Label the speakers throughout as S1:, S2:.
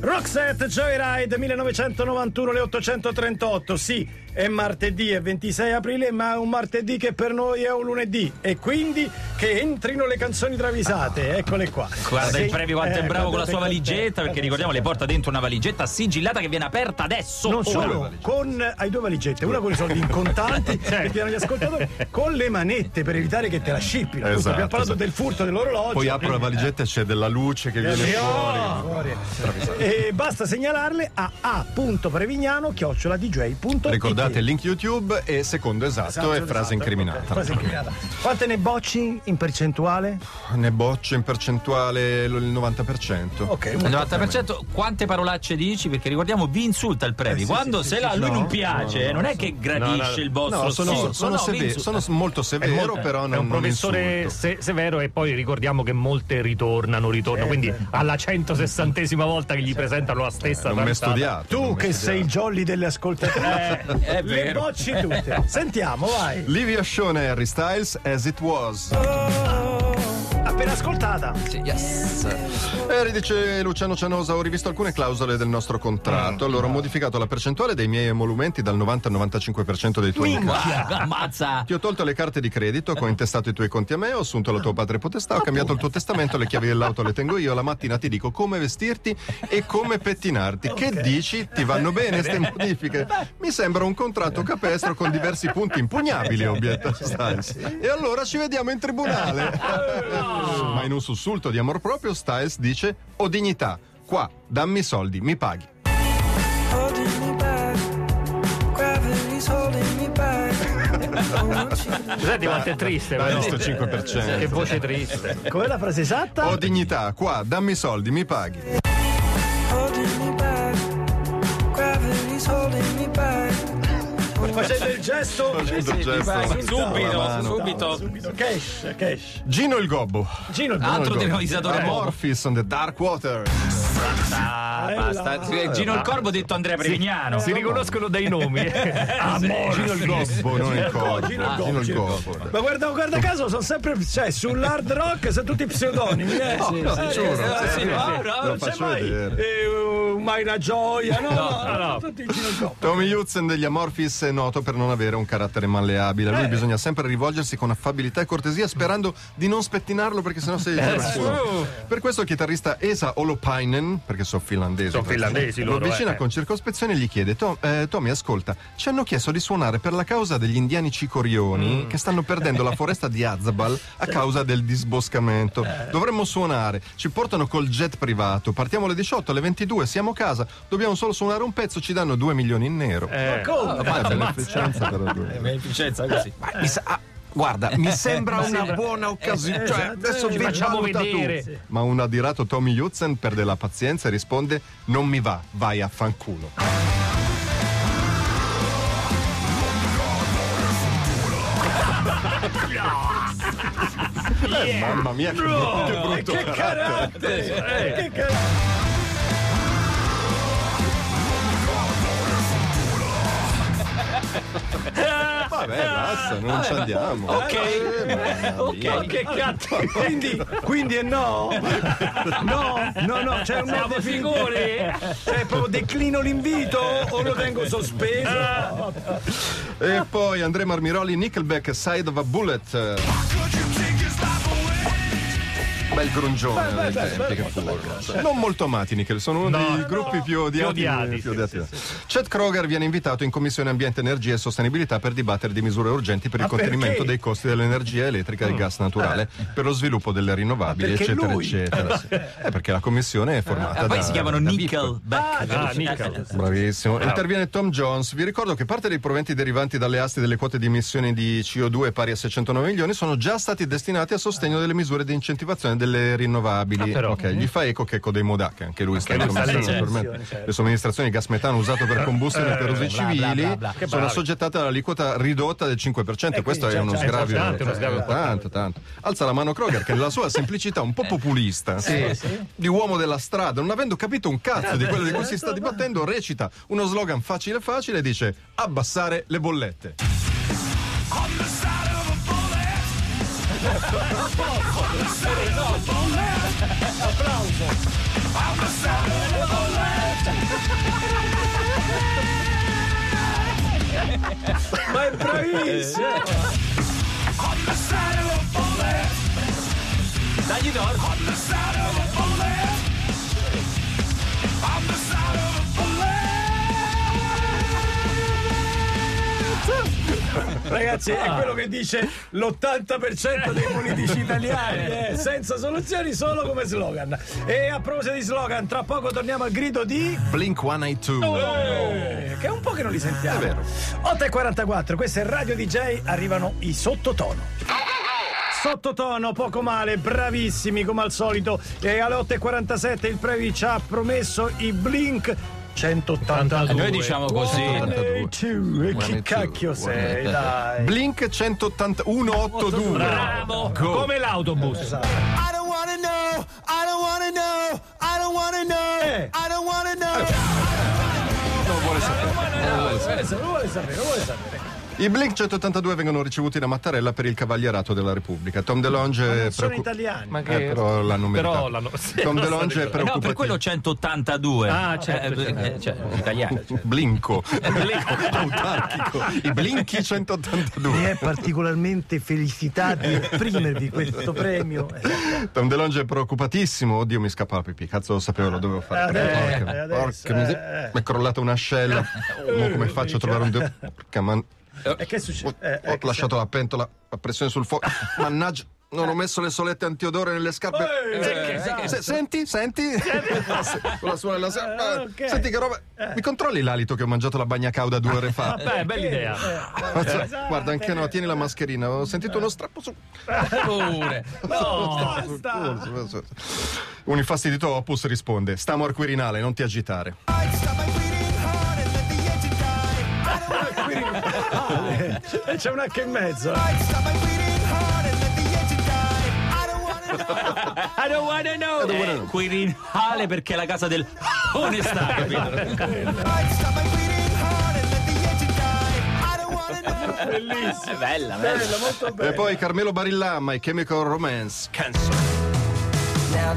S1: Roxette Joyride 1991 le 838 sì è martedì è 26 aprile ma è un martedì che per noi è un lunedì e quindi che entrino le canzoni travisate eccole qua
S2: Guarda
S1: Sì,
S2: il Previ quanto è
S1: eh,
S2: bravo con la sua
S1: è-
S2: valigetta, perché ricordiamo le porta dentro una valigetta sigillata che viene aperta adesso.
S1: non solo, con hai due valigette, una con i soldi in contanti che ti danno gli ascoltatori, con le manette per evitare che te la scippino.
S3: Esatto,
S1: abbiamo parlato
S3: esatto.
S1: del furto dell'orologio.
S3: Poi apro la valigetta e c'è della luce che viene
S1: Eh,
S3: fuori.
S1: no, fuori. E basta segnalarle a a.prevignano-dj.it
S3: Ricordate il link YouTube e secondo esatto,
S1: Esatto,
S3: e
S1: esatto,
S3: frase incriminata.
S1: frase incriminata. Quante ne bocci in percentuale?
S3: Ne boccio in percentuale il 90%.
S1: Ok,
S2: Il 90% quante parolacce dici? Perché ricordiamo vi insulta il Previ.
S1: Eh, sì,
S2: Quando
S1: sì,
S2: se
S1: sì,
S2: la- lui
S1: no,
S2: non piace,
S3: no,
S2: non è
S3: no,
S2: che gradisce il vostro
S3: No, sono,
S2: stile.
S3: sono seve- sono molto severo,
S4: molto-
S3: però non
S4: è un professore se- severo e poi ricordiamo che molte ritornano, ritornano, quindi alla 160esima volta che gli presentano la stessa
S3: Non mi è studiato.
S1: Tu
S3: è
S1: che sei il jolly delle ascoltatrici,
S2: è
S1: le
S2: vero.
S1: bocci tutte. Sentiamo, vai.
S3: Livia Shone e Harry Styles as it was.
S1: Appena ascoltata.
S2: Sì, yes.
S3: Harry dice Luciano Cianosa, ho rivisto alcune clausole del nostro contratto, allora ho modificato la percentuale dei miei emolumenti dal 90 al 95% dei tuoi incassi.
S2: Guarda, Ammazza.
S3: Ti ho tolto le carte di credito, ho intestato i tuoi conti a me, ho assunto la tua padre potestà, ho cambiato il tuo testamento, le chiavi dell'auto le tengo io, la mattina ti dico come vestirti e come pettinarti. Che dici? Ti vanno bene queste modifiche? Mi sembra un contratto capestro con diversi punti impugnabili, obietta Styles. E allora ci vediamo in tribunale. Ma in un sussulto di amor proprio Styles dice ho dignità, qua, dammi i soldi, mi paghi.
S4: Senti quanto è triste,
S3: Hai
S4: però.
S3: visto
S4: Che
S3: 5%.
S4: voce triste.
S1: Com'è la frase esatta?
S3: Ho dignità, qua, dammi i soldi, mi paghi.
S5: holding me
S1: Facendo il gesto.
S3: Facendo il gesto.
S2: Subito, subito.
S1: Subito. Cash, cash.
S3: Gino il Gobbo.
S1: Gino il
S2: Altro
S3: Gobbo.
S2: demonizatore nuovo.
S3: Amorphis on the Dark Water.
S2: Ah, basta. Sì, Gino il Corvo detto Andrea Prevignano.
S4: Si riconoscono dai nomi. Amore.
S3: Gino il Gobbo, non il Gobbo.
S1: Gino il Gobbo. Ma guarda, guarda caso, sono sempre. Cioè, sull'hard rock sono tutti pseudonimi. Eh?
S3: No, no,
S1: Eh,
S3: giuro,
S1: eh,
S3: sì,
S1: sì,
S3: sì,
S1: no,
S3: sì.
S1: no,
S3: Lo
S1: non c'è
S3: faccio
S1: mai.
S3: vedere.
S1: eh, mai una gioia. No, no, no,
S4: no.
S1: Gobbo.
S3: Tommy Hudson degli Amorphis è noto per non avere un carattere malleabile. A lui bisogna sempre rivolgersi con affabilità e cortesia, sperando di non spettinarlo perché sennò si gira il culo. Per questo il chitarrista Esa Olopainen, perché sono finlandesi,
S4: Sono finlandesi
S3: lo avvicina
S4: eh.
S3: con circospezione e gli chiede: "Tom- eh, Tommy, ascolta, ci hanno chiesto di suonare per la causa degli indiani cicorioni che stanno perdendo la foresta di Azabal a causa del disboscamento. Dovremmo suonare, ci portano col jet privato, partiamo alle 18, alle 22, siamo a casa, dobbiamo solo suonare un pezzo, ci danno 2 milioni in nero.
S4: Eh,
S1: Come?
S3: Eh, beneficenza però.
S2: Beneficenza così.
S3: Mi sa- ah, guarda, mi sembra una buona occasione. Cioè,
S1: esatto,
S3: adesso
S1: eh,
S3: vi
S4: facciamo
S3: valuta tu.
S4: vedere.
S3: Ma un adirato Tommy Hudson perde la pazienza e risponde: Non mi va, vai a fanculo. Eh, mamma mia, che, brutto- che brutto
S1: Che
S3: carattere.
S1: carattere! Che carattere!
S3: Vabbè, basta, non ci andiamo.
S2: Ok.
S3: Eh.
S2: Ok, che cazzo.
S1: Quindi, quindi è no? No, no, no, c'è un
S2: Siamo figuri.
S1: Cioè, proprio declino l'invito o lo tengo sospeso?
S3: E poi Andrea Marmiroli, Nickelback, Side of a Bullet. Bel grungione
S1: Beh, beh, beh,
S3: tempi
S1: beh,
S3: che furono. Non molto amati Nickel, sono uno
S4: No,
S3: dei
S4: no,
S3: gruppi più odiati.
S4: più odiati,
S3: più
S4: sì,
S3: odiati. Chet Kroger viene invitato in Commissione Ambiente, Energia e Sostenibilità per dibattere di misure urgenti per il
S1: Ma
S3: contenimento
S1: perché?
S3: dei costi dell'energia elettrica e del gas naturale, per lo sviluppo delle rinnovabili,
S1: perché
S3: eccetera,
S1: lui?
S3: eccetera. Sì. Eh, perché la Commissione è formata
S2: Ah, poi
S3: da
S2: si chiamano
S3: da
S2: Nickelback.
S4: Ah, Nickel.
S3: Bravissimo. Interviene Tom Jones. Vi ricordo che parte dei proventi derivanti dalle aste delle quote di emissioni di CO2 pari a 609 milioni sono già stati destinati a sostegno delle misure di incentivazione delle rinnovabili.
S4: Ah, però.
S3: ok, gli fa eco Checco dei Moda, che anche lui sta in
S4: lui sta lì,
S3: commissione
S4: certo.
S3: Le somministrazioni di gas metano usato per combustione per usi
S4: bla,
S3: civili
S4: bla, bla. Che
S3: sono
S4: bravi.
S3: assoggettate all'aliquota ridotta del 5%. Questo è uno sgravio.
S4: importante, uno sgravio
S3: tanto, tanto. Alza la mano Kroger che nella sua semplicità un po' populista di uomo della strada, non avendo capito un cazzo di quello di cui si sta dibattendo, recita uno slogan facile facile e dice abbassare le bollette.
S1: Applauso. I'm the the. Ma è bravissimo. The.
S2: Dagli torto. The.
S1: Ragazzi, è quello che dice l'80% dei politici italiani, eh, senza soluzioni, solo come slogan. E a proposito di slogan, tra poco torniamo al grido di.
S3: Blink 182.
S1: Eh, che è un po' che non li sentiamo.
S3: È vero.
S1: 8 e 44, questo è Radio DJ, arrivano i sottotono. Sottotono, poco male, bravissimi come al solito. E alle 8 e 47 il Previ ci ha promesso i Blink 182.
S2: E noi diciamo così.
S1: 182. E chi
S3: 182.
S1: cacchio sei, dai.
S3: Blink 18182.
S2: Bravo.
S4: Come l'autobus.
S5: I don't wanna know, I don't wanna know, I don't wanna know,
S1: Eh.
S5: I don't wanna know.
S3: Non vuole sapere,
S1: non vuole sapere, non vuole sapere.
S3: I Blink 182 vengono ricevuti da Mattarella per il Cavalierato della Repubblica. Tom DeLonge
S1: Non
S3: è
S1: sono italiani.
S4: Ma
S3: Eh, però l'hanno
S4: Però
S3: meritato.
S4: l'hanno- sì,
S3: Tom
S4: lo
S3: DeLonge è
S2: Eh, No, per quello
S3: preoccupatissimo.
S2: 182.
S4: Ah, certo,
S2: Eh,
S4: certo.
S2: eh, cioè, italiano.
S3: Blinco. Autarchico. I Blinky 182.
S1: Mi è particolarmente felicità di esprimervi questo premio.
S3: Tom DeLonge è preoccupatissimo. Oddio, mi scappa la pipì. Cazzo, lo sapevo, lo dovevo fare.
S1: Eh,
S3: porca,
S1: eh, adesso,
S3: porca miseria.
S1: eh.
S3: Mi è crollata un'ascella. Mo come faccio a trovare un. de- Porca man-
S1: E che succede?
S3: Ho,
S1: Eh, eh,
S3: ho
S1: che
S3: lasciato la pentola a pressione sul fuoco. Mannaggia, non ho messo le solette antiodore nelle scarpe.
S1: Eh,
S3: Eh, se- senti, senti. Con la suola della scarpa.
S1: Eh, ok.
S3: Senti che roba. Mi controlli l'alito che ho mangiato la bagna cauda due ore fa?
S4: Beh, bella idea.
S1: esatto.
S3: Guarda, anche no, tieni la mascherina. Ho sentito uno strappo su.
S2: Pure.
S1: Basta!
S3: Un infastidito opus risponde: Stamo al Quirinale, non ti agitare.
S5: Die. I don't wanna
S1: E c'è un H in mezzo.
S5: I don't wanna know.
S2: I don't wanna know.
S3: don't wanna
S2: Eh,
S3: know.
S2: Quirinale perché è la casa del onestà, capito? È bella, bella.
S1: Bello, molto
S3: E
S1: bello.
S3: poi Carmelo Barilla, My Chemical Romance. Cancel.
S5: Now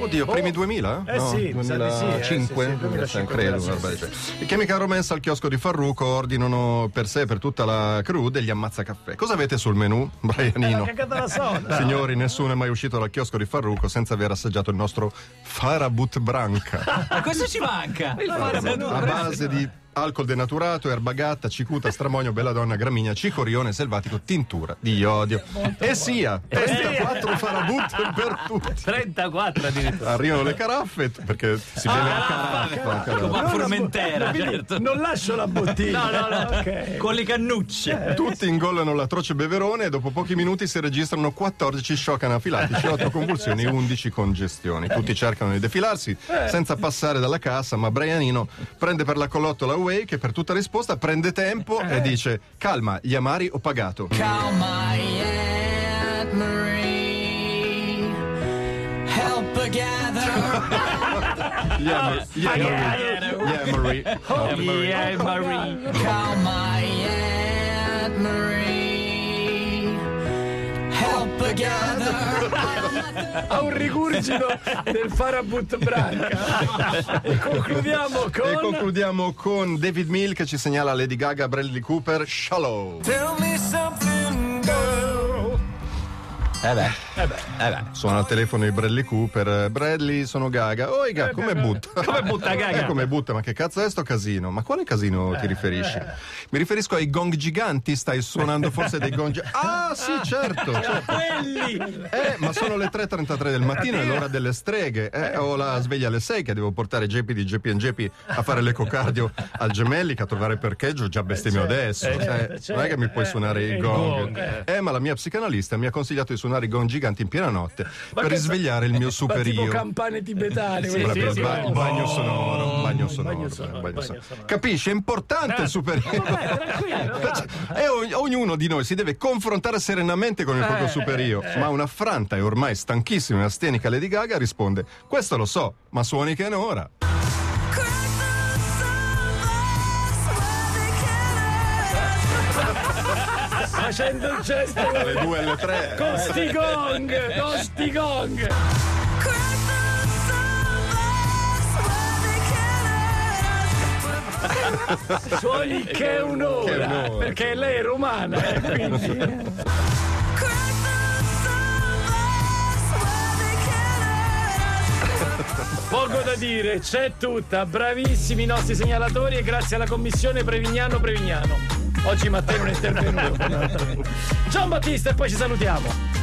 S3: Oddio, primi 2000?
S1: Eh sa di sì, eh,
S3: 2005?
S1: sì, sì, 2005,
S3: credo.
S1: sì,
S3: guarda,
S1: sì.
S3: I Chemical Romance al chiosco di Farruco ordinano per sé e per tutta la crew degli ammazzacaffè. Cosa avete sul menù, Brianino?
S1: Soda.
S3: Signori, nessuno è mai uscito dal chiosco di Farruco senza aver assaggiato il nostro Farabut Branca.
S2: Ma questo ci manca. Il
S3: a base di alcol denaturato, erba gatta, cicuta, stramonio, belladonna, gramigna, cicorione selvatico, tintura di iodio. E sia, 34 Farabut per tutti.
S4: 34 addirittura.
S3: Arrivano le caraffe perché si beve a caraffa. caraffa.
S2: Ma
S1: Non
S2: Formentera,
S1: la
S2: certo.
S1: Non lascio la bottiglia.
S2: No, no, no.
S1: Ok.
S2: Con le cannucce.
S3: Tutti ingollano l'atroce beverone e dopo pochi minuti si registrano 14 shock anafilatici, 8 convulsioni e 11 congestioni. Tutti cercano di defilarsi senza passare dalla cassa, ma Brianino prende per la collottola Way che per tutta risposta prende tempo e dice calma, gli amari ho pagato.
S5: Call my Aunt Marie. Help a gather.
S3: Gli amari, gli amari, gli amari.
S4: Yeah, Marie.
S5: Call my Aunt Marie.
S1: Ha un rigurgito del Farabut Branca. e concludiamo
S3: E
S1: con.
S3: concludiamo con David Mill che ci segnala Lady Gaga, Bradley Cooper, Shallow.
S5: Tell me something.
S2: Eh beh. Eh beh.
S3: Suona al telefono di Bradley Cooper. eh, Bradley, sono Gaga. Oi, Gaga, come butta?
S4: Come butta Gaga?
S3: Eh, come butta? Ma che cazzo è sto casino? Ma quale casino ti riferisci? Mi riferisco ai gong giganti. Stai suonando forse dei gong giganti? Ah, sì, certo. certo.
S1: Quelli!
S3: Eh, ma sono le 3.33 del mattino, è l'ora delle streghe. Eh, ho la sveglia alle 6 che devo portare JP di JP JP a fare l'ecocardio al Gemellica a trovare parcheggio. Già bestemmio adesso. eh. non è che mi puoi suonare i gong.
S4: gong,
S3: Eh, ma la mia psicanalista mi ha consigliato di suonare i gong giganti in piena notte per
S1: che
S3: risvegliare il mio
S1: Ma
S3: super io.
S1: campane tibetane.
S4: Sì, sì, sì,
S3: il ba-
S4: sì.
S3: il bagno sonoro, bagno sonoro,
S1: bagno sonoro,
S3: bagno. Capisci? È importante il super io. E ogni- ognuno di noi si deve confrontare serenamente con il proprio super io. Ma un'affranta e ormai stanchissima e astenica Lady Gaga risponde: Questo lo so, ma suoni che è un'ora.
S1: Facendo il gesto
S3: Alle due alle tre.
S1: con sti gong! Con sti gong! Suoni che un'ora,
S3: Che un'ora.
S1: perché lei è romana, eh, quindi. Poco da dire, c'è tutta, bravissimi i nostri segnalatori e grazie alla commissione Prevignano Prevignano. Oggi Matteo non è intervenuto. Gian Battista e poi ci salutiamo.